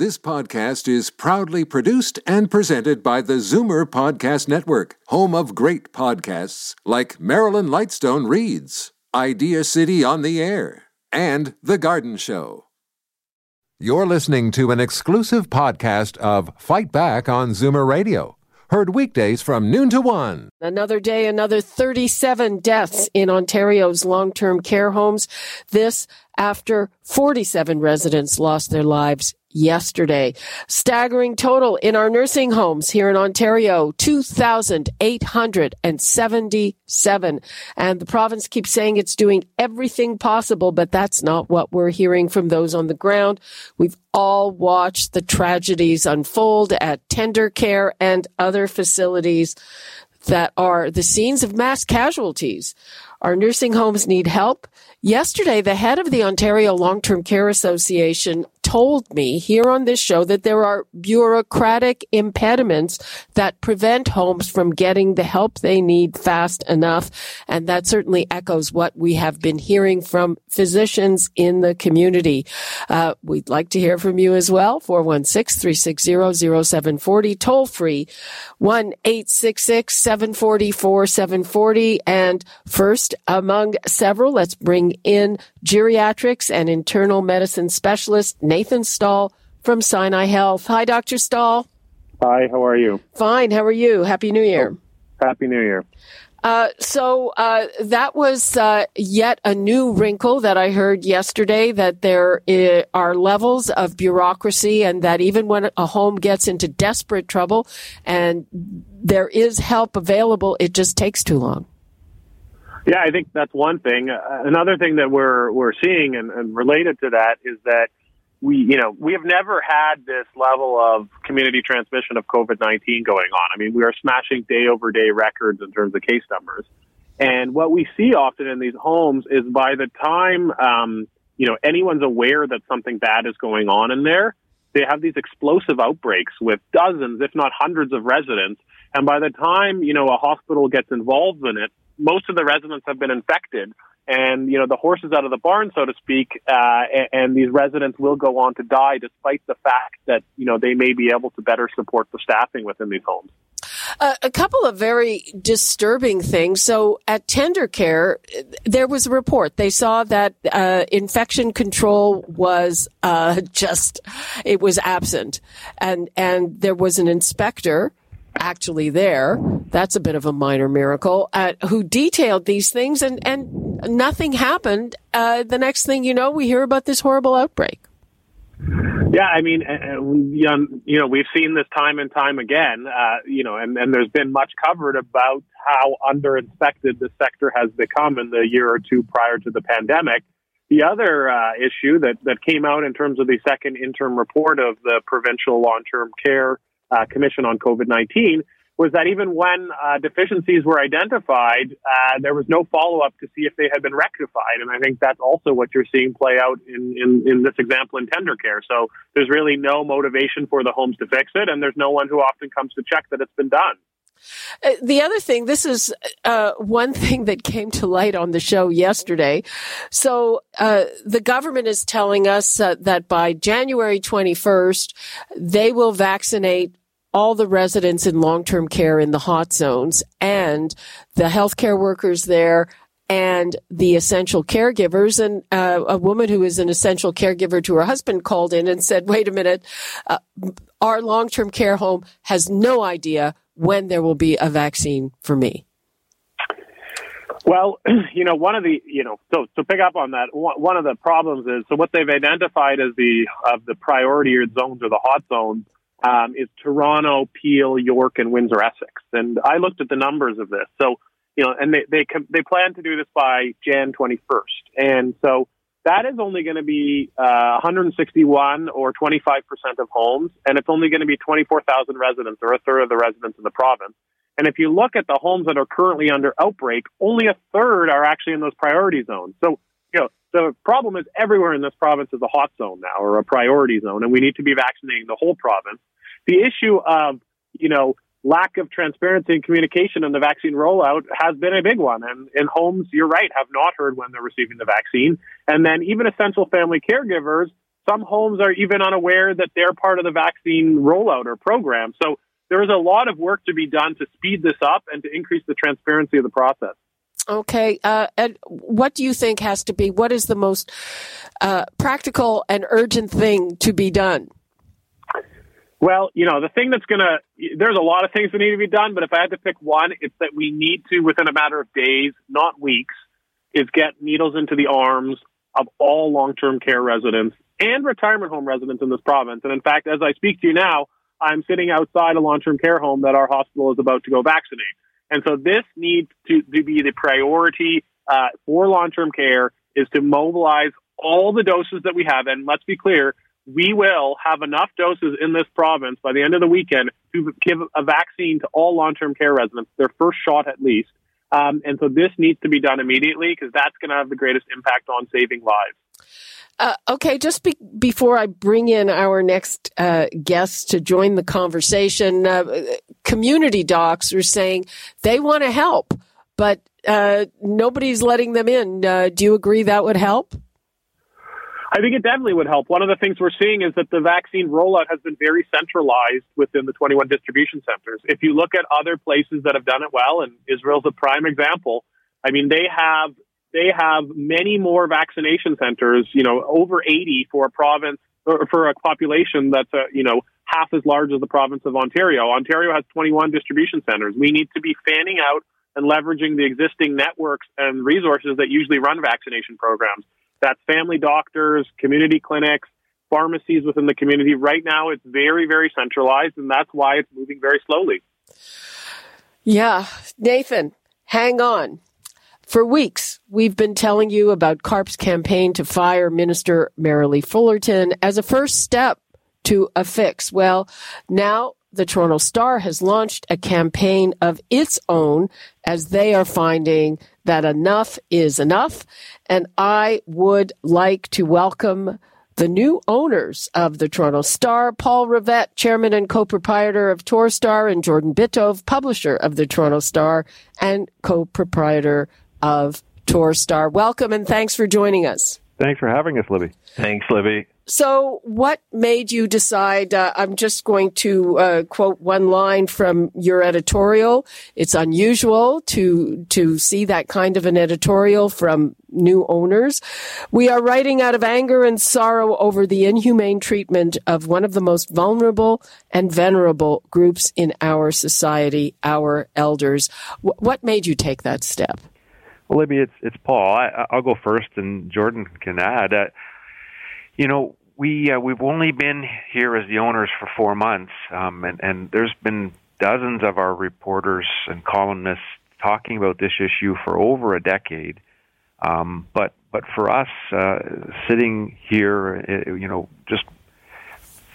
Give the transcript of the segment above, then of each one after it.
This podcast is proudly produced and presented by the Zoomer Podcast Network, home of great podcasts like Marilyn Lightstone Reads, Idea City on the Air, and The Garden Show. You're listening to an exclusive podcast of Fight Back on Zoomer Radio. Heard weekdays from noon to one. Another day, another 37 deaths in Ontario's long term care homes. This after 47 residents lost their lives yesterday. Staggering total in our nursing homes here in Ontario, 2,877. And the province keeps saying it's doing everything possible, but that's not what we're hearing from those on the ground. We've all watched the tragedies unfold at Tendercare and other facilities that are the scenes of mass casualties. Our nursing homes need help. Yesterday, the head of the Ontario Long-Term Care Association told me here on this show that there are bureaucratic impediments that prevent homes from getting the help they need fast enough. And that certainly echoes what we have been hearing from physicians in the community. Uh, we'd like to hear from you as well. 416-360-0740, toll free, 1-866-740-4740. And first among several, let's bring in geriatrics and internal medicine specialist Nathan Stall from Sinai Health. Hi, Dr. Stall. Hi, how are you? Fine. How are you? Happy New Year. Oh, Happy New Year. Uh, so uh, that was uh, yet a new wrinkle that I heard yesterday that there are levels of bureaucracy and that even when a home gets into desperate trouble and there is help available, it just takes too long. Yeah, I think that's one thing. Uh, another thing that we're we're seeing and, and related to that is that we, you know, we have never had this level of community transmission of COVID 19 going on. I mean, we are smashing day over day records in terms of case numbers. And what we see often in these homes is by the time, um, you know, anyone's aware that something bad is going on in there, they have these explosive outbreaks with dozens, if not hundreds of residents. And by the time, you know, a hospital gets involved in it, most of the residents have been infected and you know the horse is out of the barn, so to speak, uh, and, and, these residents will go on to die, despite the fact that you know they may be able to better support the staffing within these homes. Uh, a couple of very disturbing things. So at Tendercare, there was a report. They saw that uh, infection control was uh, just it was absent, and and there was an inspector actually there. That's a bit of a minor miracle. Uh, who detailed these things, and and nothing happened. Uh, the next thing you know, we hear about this horrible outbreak. Yeah, I mean, uh, you know, we've seen this time and time again. Uh, you know, and, and there's been much covered about how under-inspected the sector has become in the year or two prior to the pandemic. The other uh, issue that, that came out in terms of the second interim report of the provincial long-term care uh, Commission on COVID 19 was that even when uh, deficiencies were identified, uh, there was no follow up to see if they had been rectified. And I think that's also what you're seeing play out in, in, in, this example in Tendercare. So there's really no motivation for the homes to fix it, and there's no one who often comes to check that it's been done. Uh, the other thing, this is uh, one thing that came to light on the show yesterday. So uh, the government is telling us that by January 21st, they will vaccinate all the residents in long-term care in the hot zones and the healthcare workers there and the essential caregivers. And uh, a woman who is an essential caregiver to her husband called in and said, wait a minute, uh, our long-term care home has no idea when there will be a vaccine for me. Well, you know, one of the, you know, so to pick up on that, one of the problems is so what they've identified as the of the priority or zones or the hot zones um, is Toronto, Peel, York, and Windsor Essex. And I looked at the numbers of this. So, you know, and they they they plan to do this by Jan 21st. And so that is only going to be uh, 161 or 25 percent of homes, and it's only going to be 24,000 residents or a third of the residents in the province. And if you look at the homes that are currently under outbreak, only a third are actually in those priority zones. So, you know, the problem is everywhere in this province is a hot zone now or a priority zone, and we need to be vaccinating the whole province. The issue of, you know, lack of transparency and communication in the vaccine rollout has been a big one. And in homes, you're right, have not heard when they're receiving the vaccine. And then even essential family caregivers, some homes are even unaware that they're part of the vaccine rollout or program. So there is a lot of work to be done to speed this up and to increase the transparency of the process. Okay. Uh, and what do you think has to be, what is the most uh, practical and urgent thing to be done? Well, you know, the thing that's going to, there's a lot of things that need to be done, but if I had to pick one, it's that we need to, within a matter of days, not weeks, is get needles into the arms of all long-term care residents and retirement home residents in this province. And in fact, as I speak to you now, I'm sitting outside a long-term care home that our hospital is about to go vaccinate. And so this needs to, to be the priority uh, for long-term care is to mobilize all the doses that we have. And let's be clear, we will have enough doses in this province by the end of the weekend to give a vaccine to all long-term care residents, their first shot at least. Um, and so this needs to be done immediately because that's going to have the greatest impact on saving lives. Uh, okay, just be- before I bring in our next uh, guest to join the conversation, uh, community docs are saying they want to help, but uh, nobody's letting them in. Uh, do you agree that would help? I think it definitely would help. One of the things we're seeing is that the vaccine rollout has been very centralized within the 21 distribution centers. If you look at other places that have done it well, and Israel's a prime example, I mean, they have they have many more vaccination centers, you know, over 80 for a province or for a population that's, uh, you know, half as large as the province of Ontario. Ontario has 21 distribution centers. We need to be fanning out and leveraging the existing networks and resources that usually run vaccination programs. That's family doctors, community clinics, pharmacies within the community. Right now, it's very, very centralized, and that's why it's moving very slowly. Yeah. Nathan, hang on. For weeks, we've been telling you about CARP's campaign to fire Minister Merrilee Fullerton as a first step to a fix. Well, now the Toronto Star has launched a campaign of its own as they are finding that enough is enough. And I would like to welcome the new owners of the Toronto Star, Paul Rivett, chairman and co-proprietor of Torstar, and Jordan Bitove, publisher of the Toronto Star and co-proprietor of Torstar. Welcome and thanks for joining us. Thanks for having us, Libby. Thanks, Libby. So, what made you decide? Uh, I'm just going to uh, quote one line from your editorial. It's unusual to to see that kind of an editorial from new owners. We are writing out of anger and sorrow over the inhumane treatment of one of the most vulnerable and venerable groups in our society, our elders. W- what made you take that step? Well, Libby, it's it's Paul. I, will go first, and Jordan can add. Uh, you know, we uh, we've only been here as the owners for four months, um, and and there's been dozens of our reporters and columnists talking about this issue for over a decade. Um, but but for us, uh, sitting here, uh, you know, just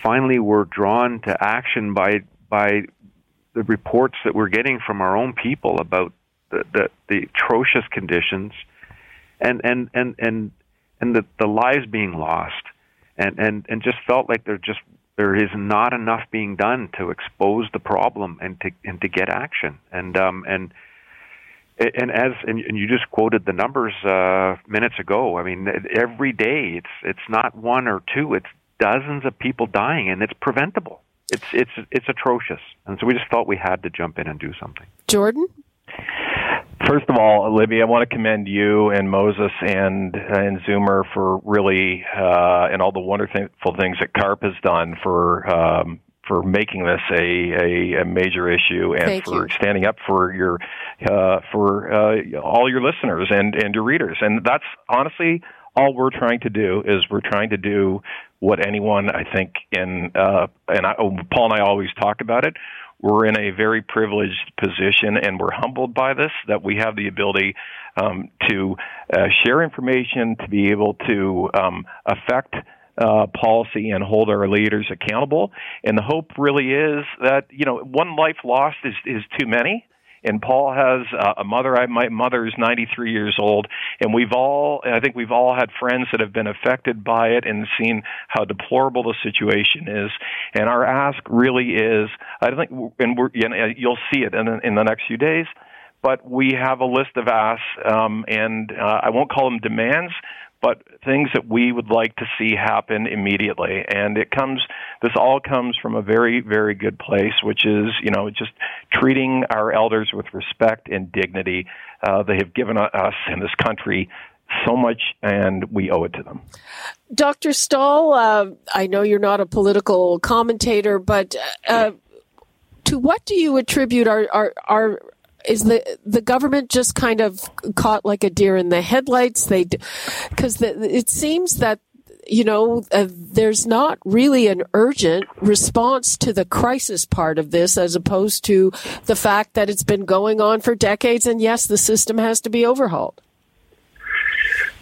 finally we're drawn to action by by the reports that we're getting from our own people about the the, the atrocious conditions, and and and and and the, the lives being lost and and and just felt like there just there is not enough being done to expose the problem and to and to get action. And um and and as and you just quoted the numbers uh minutes ago. I mean every day it's it's not one or two it's dozens of people dying and it's preventable. It's it's it's atrocious. And so we just thought we had to jump in and do something. Jordan First of all, Libby, I want to commend you and Moses and and Zoomer for really uh, and all the wonderful things that CARP has done for um, for making this a, a, a major issue and Thank for you. standing up for your uh, for uh, all your listeners and and your readers. And that's honestly all we're trying to do is we're trying to do what anyone I think in uh, and I, Paul and I always talk about it we're in a very privileged position and we're humbled by this that we have the ability um, to uh, share information, to be able to um, affect uh, policy and hold our leaders accountable. And the hope really is that, you know, one life lost is, is too many and Paul has uh, a mother. I, my mother is 93 years old, and we've all, I think we've all had friends that have been affected by it and seen how deplorable the situation is. And our ask really is, I think, and we're, you'll see it in, in the next few days. But we have a list of asks, um, and uh, I won't call them demands, but things that we would like to see happen immediately. And it comes, this all comes from a very, very good place, which is, you know, just treating our elders with respect and dignity. Uh, they have given us in this country so much, and we owe it to them. Dr. Stall, uh, I know you're not a political commentator, but uh, to what do you attribute our, our, our is the the government just kind of caught like a deer in the headlights? They because the, it seems that you know uh, there's not really an urgent response to the crisis part of this, as opposed to the fact that it's been going on for decades, and yes, the system has to be overhauled.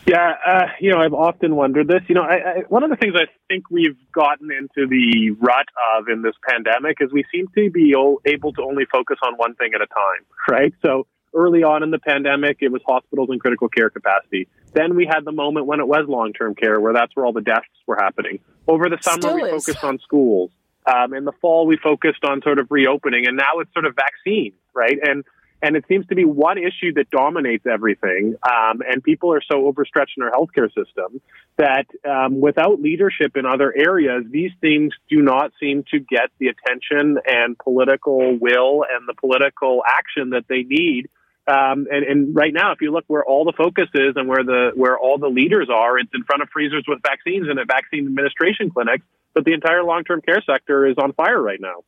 Yeah, uh, you know, I've often wondered this. You know, I, I, one of the things I think we've gotten into the rut of in this pandemic is we seem to be able to only focus on one thing at a time, right? So early on in the pandemic, it was hospitals and critical care capacity. Then we had the moment when it was long term care, where that's where all the deaths were happening. Over the summer, Still we is. focused on schools. Um, in the fall, we focused on sort of reopening, and now it's sort of vaccines, right? And and it seems to be one issue that dominates everything. Um, and people are so overstretched in our healthcare system that um, without leadership in other areas, these things do not seem to get the attention and political will and the political action that they need. Um, and, and right now, if you look where all the focus is and where the where all the leaders are, it's in front of freezers with vaccines and at vaccine administration clinics. But the entire long term care sector is on fire right now.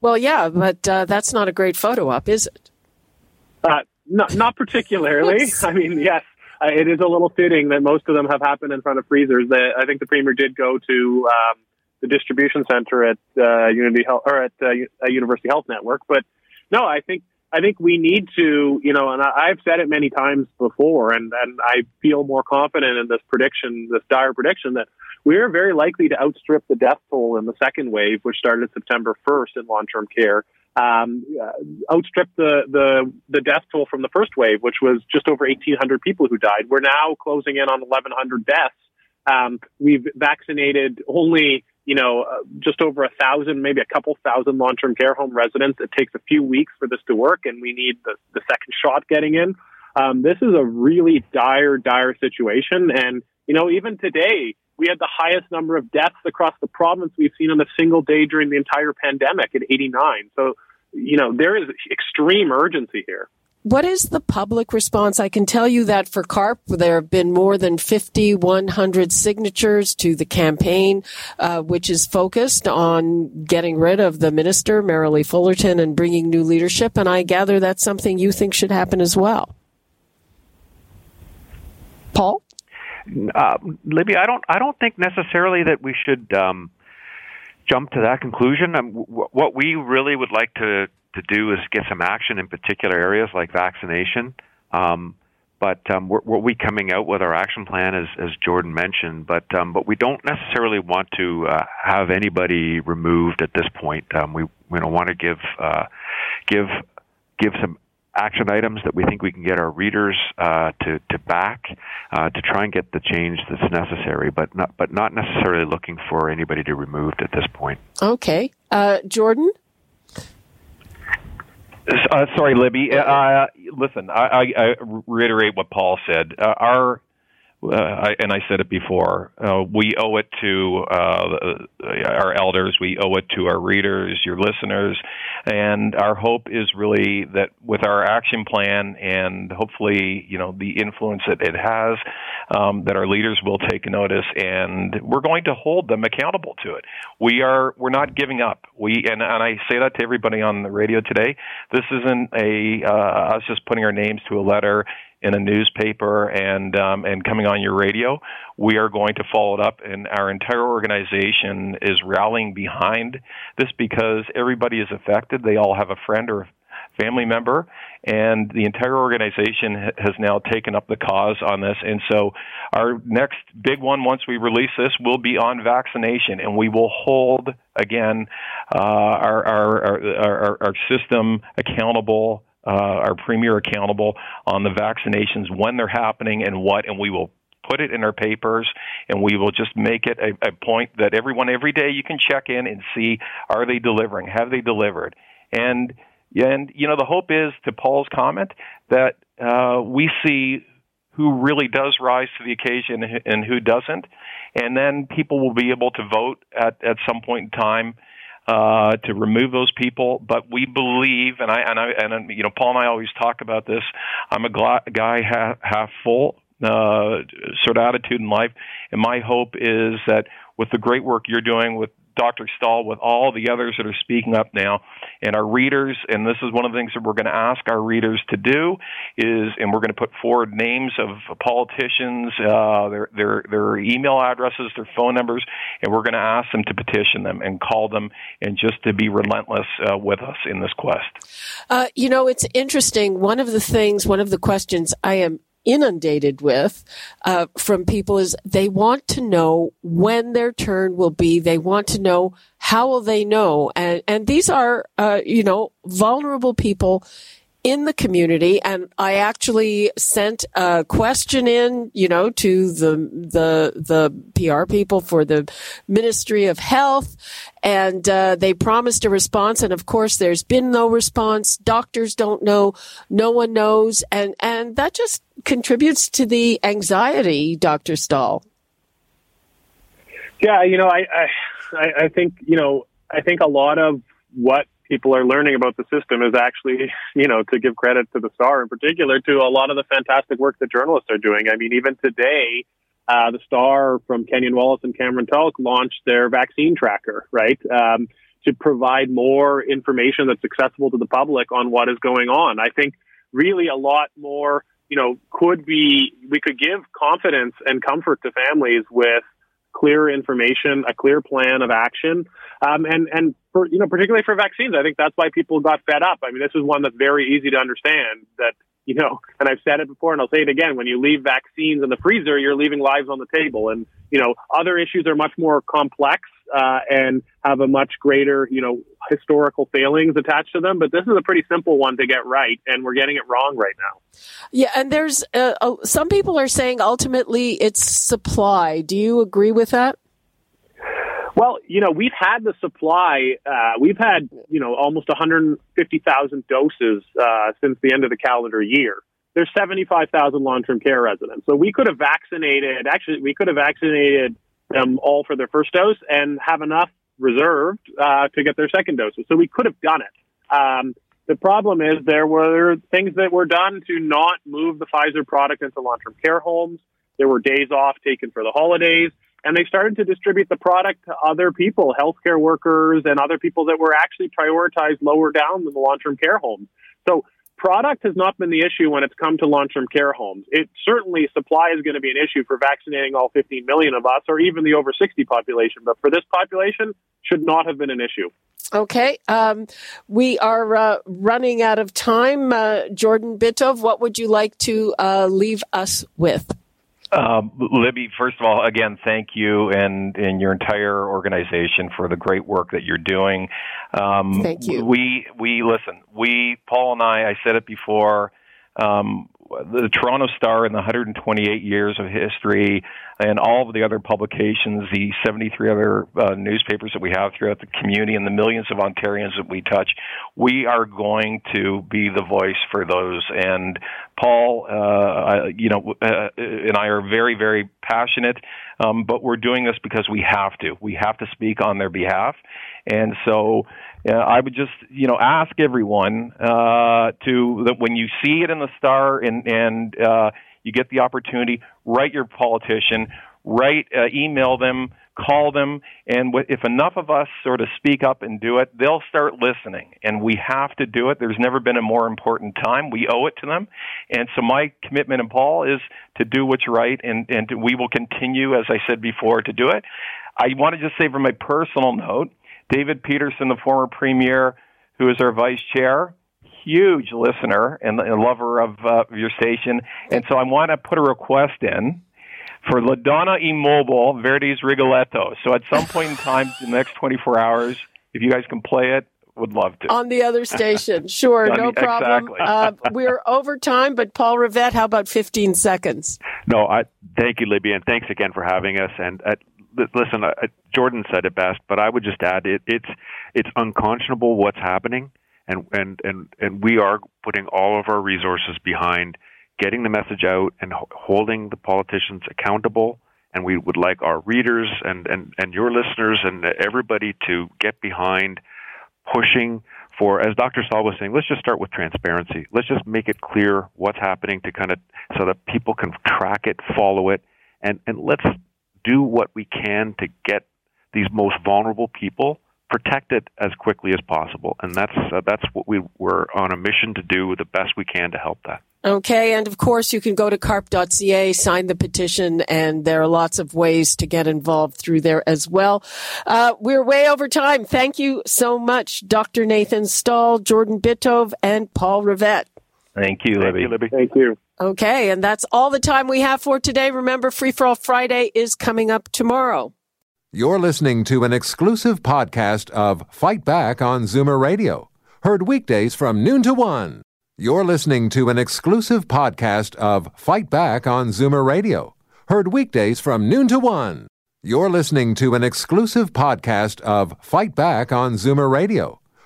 Well, yeah, but uh, that's not a great photo op, is it? Uh, not, not particularly. I mean, yes, uh, it is a little fitting that most of them have happened in front of freezers. That I think the premier did go to um, the distribution center at uh, Unity Health or at uh, University Health Network. But no, I think I think we need to, you know, and I, I've said it many times before, and and I feel more confident in this prediction, this dire prediction that we are very likely to outstrip the death toll in the second wave, which started September 1st in long-term care um, uh, outstripped the, the, the death toll from the first wave, which was just over 1,800 people who died. We're now closing in on 1,100 deaths. Um, we've vaccinated only, you know, uh, just over a thousand, maybe a couple thousand long-term care home residents. It takes a few weeks for this to work, and we need the, the second shot getting in. Um, this is a really dire, dire situation. And, you know, even today, we had the highest number of deaths across the province we've seen on a single day during the entire pandemic at 89. So, you know, there is extreme urgency here. What is the public response? I can tell you that for CARP, there have been more than 5,100 signatures to the campaign, uh, which is focused on getting rid of the minister, Merrilee Fullerton, and bringing new leadership. And I gather that's something you think should happen as well. Paul? Uh, Libby, I don't. I don't think necessarily that we should um, jump to that conclusion. Um, w- what we really would like to to do is get some action in particular areas like vaccination. Um, but um, we're, we're we coming out with our action plan, as as Jordan mentioned. But um, but we don't necessarily want to uh, have anybody removed at this point. Um, we we don't want to give uh, give give some action items that we think we can get our readers uh, to to back uh, to try and get the change that's necessary, but not but not necessarily looking for anybody to be removed at this point. Okay, uh, Jordan. Uh, sorry, Libby. Uh, listen, I, I, I, reiterate what Paul said. Uh, our uh, I, and I said it before. Uh, we owe it to uh, our elders. We owe it to our readers, your listeners, and our hope is really that with our action plan and hopefully, you know, the influence that it has, um, that our leaders will take notice, and we're going to hold them accountable to it. We are. We're not giving up. We and and I say that to everybody on the radio today. This isn't a uh, us just putting our names to a letter in a newspaper and um, and coming on your radio. We are going to follow it up, and our entire organization is rallying behind this because everybody is affected. They all have a friend or family member, and the entire organization has now taken up the cause on this. And so, our next big one, once we release this, will be on vaccination, and we will hold again uh, our, our, our, our system accountable uh, our premier accountable on the vaccinations when they're happening and what, and we will put it in our papers and we will just make it a, a point that everyone every day you can check in and see are they delivering? Have they delivered? And and you know the hope is to paul's comment that uh, we see who really does rise to the occasion and who doesn't, and then people will be able to vote at at some point in time uh, to remove those people. But we believe, and I and I and you know, Paul and I always talk about this. I'm a gla- guy half, half full uh, sort of attitude in life, and my hope is that with the great work you're doing with Dr. Stall, with all the others that are speaking up now, and our readers, and this is one of the things that we're going to ask our readers to do is, and we're going to put forward names of politicians, uh, their their their email addresses, their phone numbers, and we're going to ask them to petition them and call them, and just to be relentless uh, with us in this quest. Uh, you know, it's interesting. One of the things, one of the questions I am inundated with uh, from people is they want to know when their turn will be. They want to know how will they know, and and these are uh, you know vulnerable people in the community and I actually sent a question in, you know, to the, the, the PR people for the Ministry of Health and, uh, they promised a response. And of course, there's been no response. Doctors don't know. No one knows. And, and that just contributes to the anxiety, Dr. Stall. Yeah, you know, I, I, I think, you know, I think a lot of what people are learning about the system is actually, you know, to give credit to the Star in particular to a lot of the fantastic work that journalists are doing. I mean, even today, uh, the Star from Kenyon Wallace and Cameron Tulk launched their vaccine tracker, right? Um, to provide more information that's accessible to the public on what is going on. I think really a lot more, you know, could be, we could give confidence and comfort to families with clear information, a clear plan of action, um, and and for you know particularly for vaccines, I think that's why people got fed up. I mean, this is one that's very easy to understand that you know, and I've said it before and I'll say it again, when you leave vaccines in the freezer, you're leaving lives on the table. And, you know, other issues are much more complex, uh, and have a much greater, you know, historical failings attached to them. But this is a pretty simple one to get right, and we're getting it wrong right now. Yeah, and there's uh, uh, some people are saying ultimately it's supply. Do you agree with that? Well, you know, we've had the supply. Uh, we've had, you know, almost 150,000 doses uh, since the end of the calendar year. There's 75,000 long-term care residents. So we could have vaccinated, actually, we could have vaccinated them all for their first dose and have enough reserved uh, to get their second doses. So we could have done it. Um, the problem is there were things that were done to not move the Pfizer product into long-term care homes. There were days off taken for the holidays and they started to distribute the product to other people, healthcare workers and other people that were actually prioritized lower down than the long-term care homes. So product has not been the issue when it's come to long-term care homes. It certainly supply is going to be an issue for vaccinating all 15 million of us or even the over 60 population, but for this population should not have been an issue. Okay, um, we are uh, running out of time. Uh, Jordan Bitove, what would you like to uh, leave us with? Um, Libby, first of all, again, thank you and, and your entire organization for the great work that you're doing. Um, thank you. We, we, listen, we, Paul and I, I said it before, um, the Toronto Star in the 128 years of history and all of the other publications, the 73 other uh, newspapers that we have throughout the community and the millions of Ontarians that we touch, we are going to be the voice for those. And Paul, uh, you know, uh, and I are very, very passionate, um, but we're doing this because we have to. We have to speak on their behalf. And so, uh, I would just, you know, ask everyone uh, to that when you see it in the Star and and uh, you get the opportunity, write your politician, write, uh, email them, call them, and w- if enough of us sort of speak up and do it, they'll start listening. And we have to do it. There's never been a more important time. We owe it to them. And so my commitment, and Paul, is to do what's right, and and we will continue, as I said before, to do it. I want to just say, from my personal note David Peterson, the former premier, who is our vice chair, huge listener and, and lover of uh, your station. And so I want to put a request in for La Donna è Mobile, Verdi's Rigoletto. So at some point in time, in the next 24 hours, if you guys can play it, would love to. On the other station. Sure, no problem. Exactly. uh, we're over time, but Paul Rivett, how about 15 seconds? No, I thank you, Libby, and thanks again for having us. And at listen, uh, Jordan said it best, but I would just add it, it's it's unconscionable what's happening, and and and and we are putting all of our resources behind getting the message out and holding the politicians accountable. And we would like our readers and, and, and your listeners and everybody to get behind pushing for, as Dr. Stall was saying, let's just start with transparency. Let's just make it clear what's happening to kind of so that people can track it, follow it, and, and let's do what we can to get these most vulnerable people protected as quickly as possible. And that's uh, that's what we were on a mission to do the best we can to help that. Okay, and of course you can go to carp.ca, sign the petition, and there are lots of ways to get involved through there as well. Uh, we're way over time. Thank you so much, Dr. Nathan Stall, Jordan Bitove, and Paul Rivett. Thank you, Libby. Thank you, Libby. Thank you. Okay, and that's all the time we have for today. Remember, Free for All Friday is coming up tomorrow. You're listening to an exclusive podcast of Fight Back on Zoomer Radio, heard weekdays from noon to one. You're listening to an exclusive podcast of Fight Back on Zoomer Radio, heard weekdays from noon to one. You're listening to an exclusive podcast of Fight Back on Zoomer Radio,